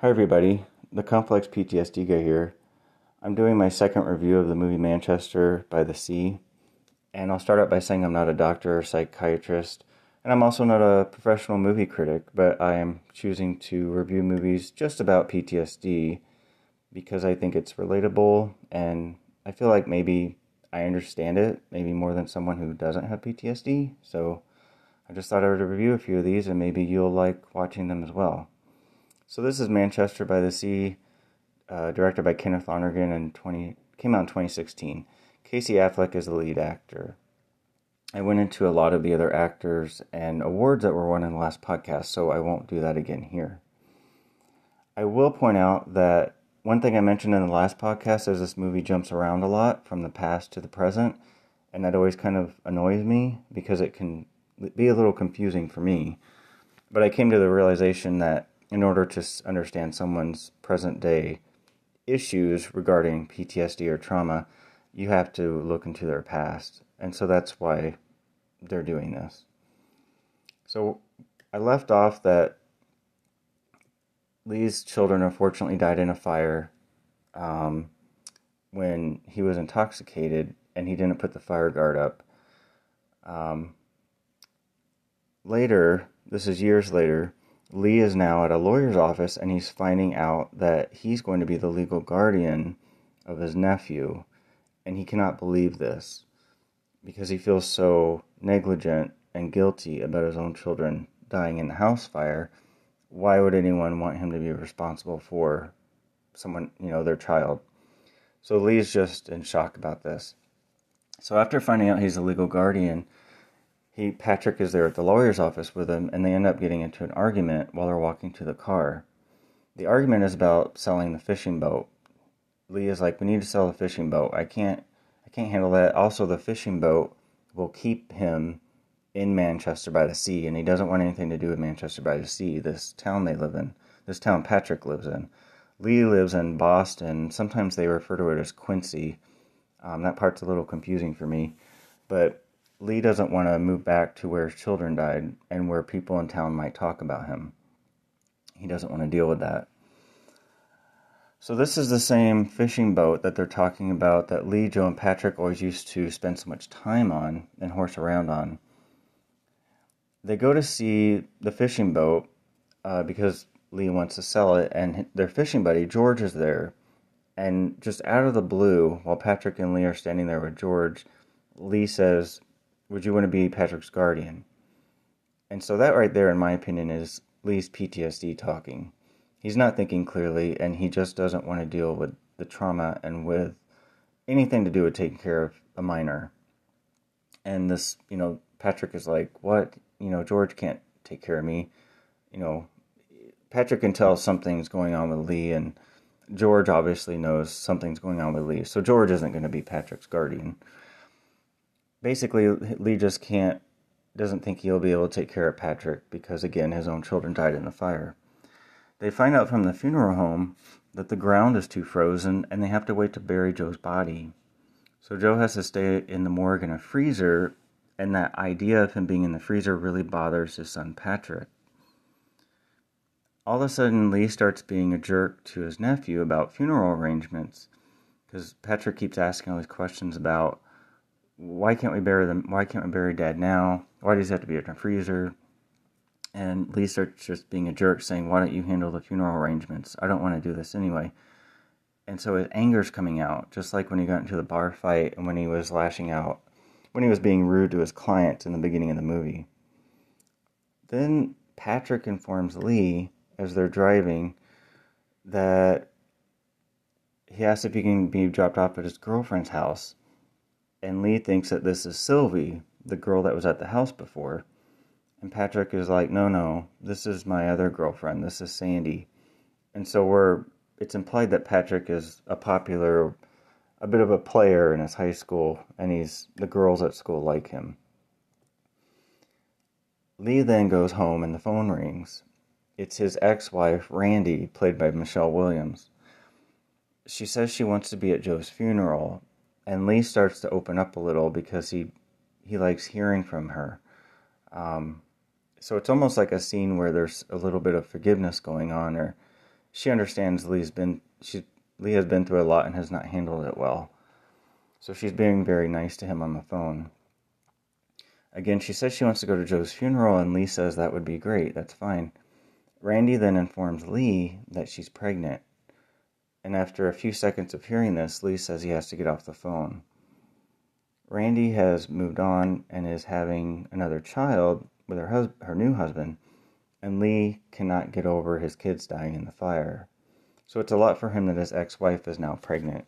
Hi, everybody. The Complex PTSD guy here. I'm doing my second review of the movie Manchester by the Sea. And I'll start out by saying I'm not a doctor or psychiatrist, and I'm also not a professional movie critic, but I am choosing to review movies just about PTSD because I think it's relatable and I feel like maybe I understand it, maybe more than someone who doesn't have PTSD. So I just thought I would review a few of these and maybe you'll like watching them as well. So this is Manchester by the Sea, uh, directed by Kenneth Lonergan and 20 came out in 2016. Casey Affleck is the lead actor. I went into a lot of the other actors and awards that were won in the last podcast, so I won't do that again here. I will point out that one thing I mentioned in the last podcast is this movie jumps around a lot from the past to the present, and that always kind of annoys me because it can be a little confusing for me. But I came to the realization that in order to understand someone's present day issues regarding PTSD or trauma, you have to look into their past. And so that's why they're doing this. So I left off that Lee's children unfortunately died in a fire um, when he was intoxicated and he didn't put the fire guard up. Um, later, this is years later, Lee is now at a lawyer's office and he's finding out that he's going to be the legal guardian of his nephew. And he cannot believe this because he feels so negligent and guilty about his own children dying in the house fire. Why would anyone want him to be responsible for someone, you know, their child? So Lee's just in shock about this. So after finding out he's a legal guardian, he Patrick is there at the lawyer's office with him, and they end up getting into an argument while they're walking to the car. The argument is about selling the fishing boat. Lee is like, "We need to sell the fishing boat. I can't, I can't handle that." Also, the fishing boat will keep him in Manchester by the Sea, and he doesn't want anything to do with Manchester by the Sea, this town they live in, this town Patrick lives in. Lee lives in Boston. Sometimes they refer to it as Quincy. Um, that part's a little confusing for me, but Lee doesn't want to move back to where his children died and where people in town might talk about him. He doesn't want to deal with that. So, this is the same fishing boat that they're talking about that Lee, Joe, and Patrick always used to spend so much time on and horse around on. They go to see the fishing boat uh, because Lee wants to sell it, and their fishing buddy, George, is there. And just out of the blue, while Patrick and Lee are standing there with George, Lee says, would you want to be Patrick's guardian? And so that right there, in my opinion, is Lee's PTSD talking. He's not thinking clearly, and he just doesn't want to deal with the trauma and with anything to do with taking care of a minor. And this, you know, Patrick is like, what? You know, George can't take care of me. You know, Patrick can tell something's going on with Lee, and George obviously knows something's going on with Lee. So George isn't going to be Patrick's guardian basically Lee just can't doesn't think he'll be able to take care of Patrick because again his own children died in the fire. They find out from the funeral home that the ground is too frozen and they have to wait to bury Joe's body. So Joe has to stay in the morgue in a freezer and that idea of him being in the freezer really bothers his son Patrick. All of a sudden Lee starts being a jerk to his nephew about funeral arrangements because Patrick keeps asking all these questions about why can't we bury them? Why can't we bury dad now? Why does he have to be in a freezer? And Lee starts just being a jerk, saying, Why don't you handle the funeral arrangements? I don't want to do this anyway. And so his anger's coming out, just like when he got into the bar fight and when he was lashing out, when he was being rude to his clients in the beginning of the movie. Then Patrick informs Lee as they're driving that he asks if he can be dropped off at his girlfriend's house and Lee thinks that this is Sylvie, the girl that was at the house before. And Patrick is like, no, no, this is my other girlfriend. This is Sandy. And so we're, it's implied that Patrick is a popular, a bit of a player in his high school, and he's, the girls at school like him. Lee then goes home and the phone rings. It's his ex wife, Randi, played by Michelle Williams. She says she wants to be at Joe's funeral, and Lee starts to open up a little because he he likes hearing from her. Um, so it's almost like a scene where there's a little bit of forgiveness going on, or she understands Lee's been she Lee has been through a lot and has not handled it well. So she's being very nice to him on the phone. Again, she says she wants to go to Joe's funeral, and Lee says that would be great. That's fine. Randi then informs Lee that she's pregnant. And after a few seconds of hearing this, Lee says he has to get off the phone. Randi has moved on and is having another child with her hus- her new husband, and Lee cannot get over his kids dying in the fire. So it's a lot for him that his ex-wife is now pregnant.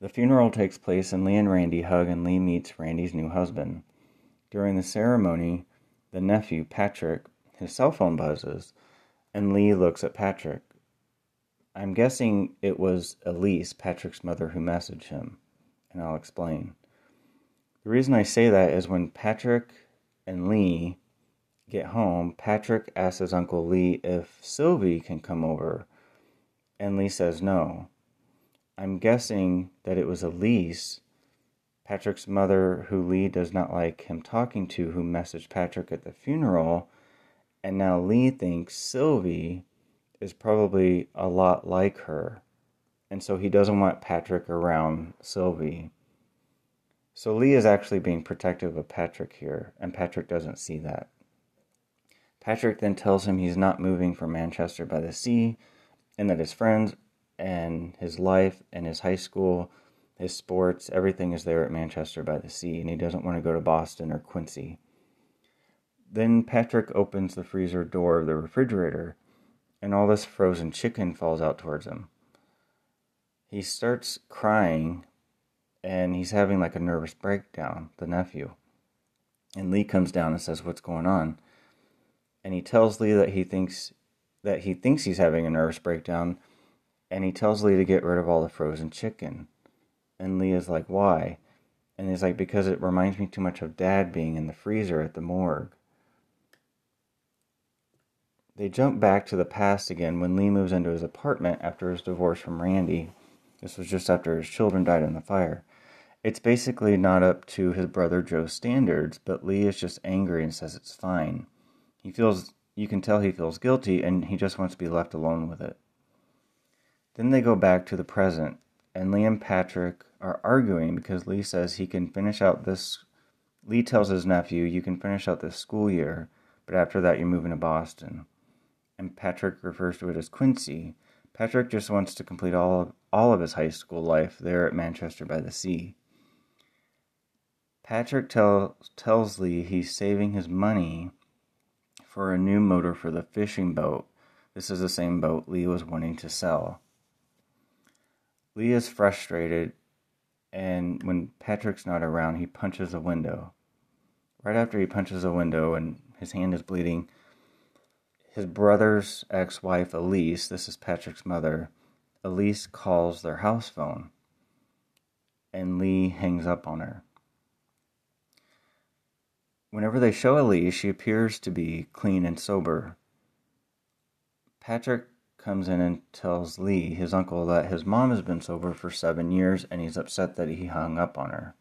The funeral takes place and Lee and Randi hug and Lee meets Randi's new husband. During the ceremony, the nephew, Patrick, his cell phone buzzes, and Lee looks at Patrick. I'm guessing it was Elise, Patrick's mother, who messaged him, and I'll explain. The reason I say that is when Patrick and Lee get home, Patrick asks his Uncle Lee if Sylvie can come over, and Lee says no. I'm guessing that it was Elise, Patrick's mother, who Lee does not like him talking to, who messaged Patrick at the funeral and now Lee thinks Sylvie is probably a lot like her. And so he doesn't want Patrick around Sylvie. So Lee is actually being protective of Patrick here, and Patrick doesn't see that. Patrick then tells him he's not moving from Manchester by the Sea, and that his friends and his life and his high school, his sports, everything is there at Manchester by the Sea, and he doesn't want to go to Boston or Quincy. Then Patrick opens the freezer door of the refrigerator, and all this frozen chicken falls out towards him. He starts crying, and he's having like a nervous breakdown, the nephew. And Lee comes down and says, What's going on? And he tells Lee that he thinks that he thinks he's having a nervous breakdown, and he tells Lee to get rid of all the frozen chicken. And Lee is like, Why? And he's like, Because it reminds me too much of dad being in the freezer at the morgue. They jump back to the past again when Lee moves into his apartment after his divorce from Randi. This was just after his children died in the fire. It's basically not up to his brother Joe's standards, but Lee is just angry and says it's fine. He feels you can tell he feels guilty and he just wants to be left alone with it. Then they go back to the present, and Lee and Patrick are arguing because Lee says he can finish out this Lee tells his nephew, You can finish out this school year, but after that you're moving to Boston and Patrick refers to it as Quincy. Patrick just wants to complete all of, all of his high school life there at Manchester by the Sea. Patrick tell, tells Lee he's saving his money for a new motor for the fishing boat. This is the same boat Lee was wanting to sell. Lee is frustrated, and when Patrick's not around, he punches a window. Right after he punches a window and his hand is bleeding, his brother's ex wife, Elise, this is Patrick's mother, Elise calls their house phone, and Lee hangs up on her. Whenever they show Elise, she appears to be clean and sober. Patrick comes in and tells Lee, his uncle, that his mom has been sober for seven years and he's upset that he hung up on her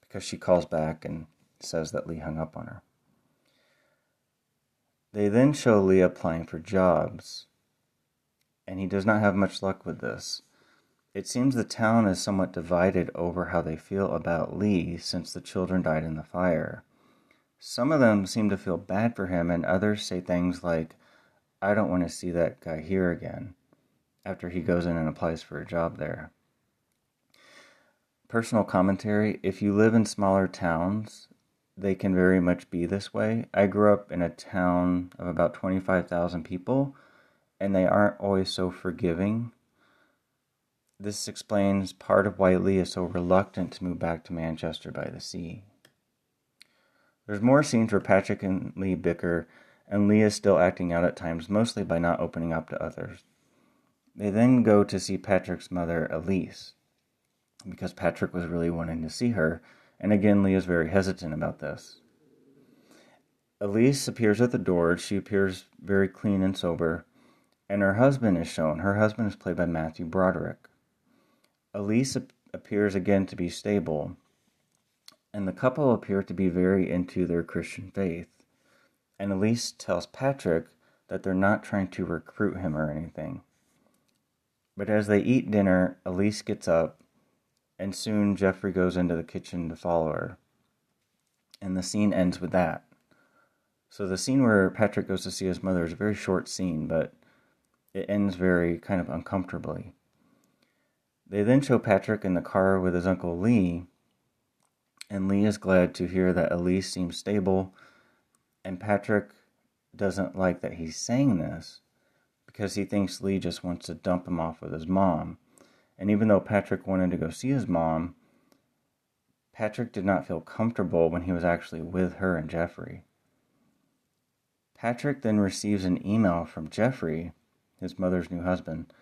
because she calls back and says that Lee hung up on her. They then show Lee applying for jobs, and he does not have much luck with this. It seems the town is somewhat divided over how they feel about Lee since the children died in the fire. Some of them seem to feel bad for him, and others say things like, I don't want to see that guy here again, after he goes in and applies for a job there. Personal commentary if you live in smaller towns, they can very much be this way. I grew up in a town of about 25,000 people, and they aren't always so forgiving. This explains part of why Lee is so reluctant to move back to Manchester by the Sea. There's more scenes where Patrick and Lee bicker, and Lee is still acting out at times, mostly by not opening up to others. They then go to see Patrick's mother, Elise, because Patrick was really wanting to see her and again, Lee is very hesitant about this. Elise appears at the door. She appears very clean and sober, and her husband is shown. Her husband is played by Matthew Broderick. Elise appears again to be stable, and the couple appear to be very into their Christian faith. And Elise tells Patrick that they're not trying to recruit him or anything. But as they eat dinner, Elise gets up, and soon Jeffrey goes into the kitchen to follow her. And the scene ends with that. So the scene where Patrick goes to see his mother is a very short scene, but it ends very kind of uncomfortably. They then show Patrick in the car with his uncle Lee, and Lee is glad to hear that Elise seems stable, and Patrick doesn't like that he's saying this because he thinks Lee just wants to dump him off with his mom. And even though Patrick wanted to go see his mom, Patrick did not feel comfortable when he was actually with her and Jeffrey. Patrick then receives an email from Jeffrey, his mother's new husband,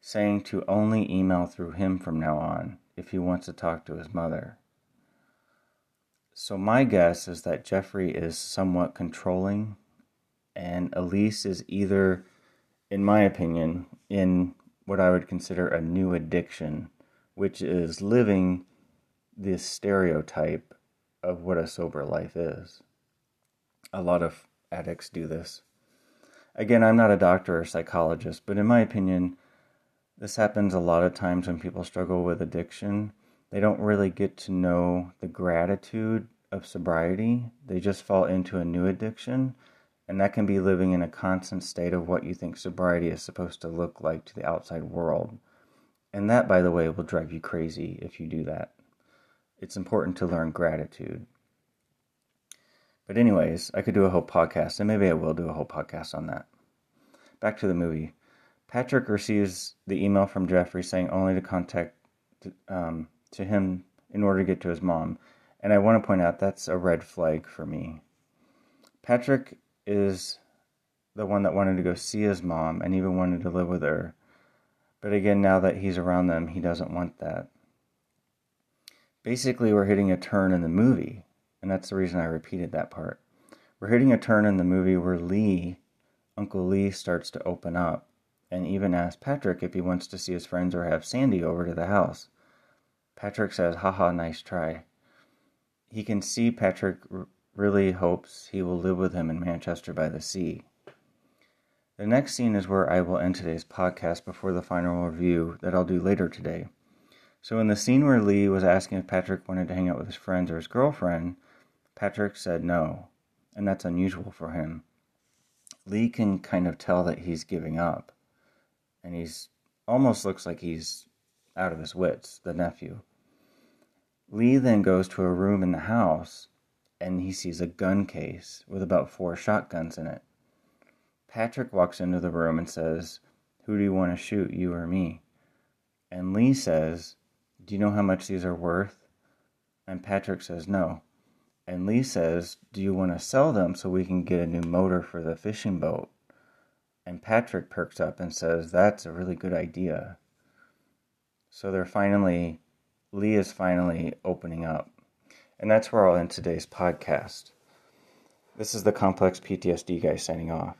saying to only email through him from now on if he wants to talk to his mother. So, my guess is that Jeffrey is somewhat controlling, and Elise is either, in my opinion, in what I would consider a new addiction, which is living this stereotype of what a sober life is. A lot of addicts do this. Again, I'm not a doctor or psychologist, but in my opinion, this happens a lot of times when people struggle with addiction. They don't really get to know the gratitude of sobriety. They just fall into a new addiction, and that can be living in a constant state of what you think sobriety is supposed to look like to the outside world. And that, by the way, will drive you crazy if you do that. It's important to learn gratitude. But, anyways, I could do a whole podcast, and maybe I will do a whole podcast on that. Back to the movie. Patrick receives the email from Jeffrey saying only to contact um, to him in order to get to his mom. And I want to point out that's a red flag for me. Patrick is the one that wanted to go see his mom and even wanted to live with her. But again, now that he's around them, he doesn't want that. Basically, we're hitting a turn in the movie, and that's the reason I repeated that part. We're hitting a turn in the movie where Lee, Uncle Lee, starts to open up and even asks Patrick if he wants to see his friends or have Sandy over to the house. Patrick says, haha, nice try. He can see Patrick really hopes he will live with him in Manchester by the sea. The next scene is where I will end today's podcast before the final review that I'll do later today. So, in the scene where Lee was asking if Patrick wanted to hang out with his friends or his girlfriend, Patrick said no, and that's unusual for him. Lee can kind of tell that he's giving up and he's almost looks like he's out of his wits, the nephew. Lee then goes to a room in the house and he sees a gun case with about four shotguns in it. Patrick walks into the room and says, Who do you want to shoot, you or me? And Lee says, Do you know how much these are worth? And Patrick says, No. And Lee says, Do you want to sell them so we can get a new motor for the fishing boat? And Patrick perks up and says, That's a really good idea. So they're finally, Lee is finally opening up. And that's where I'll end today's podcast. This is the Complex PTSD guy signing off.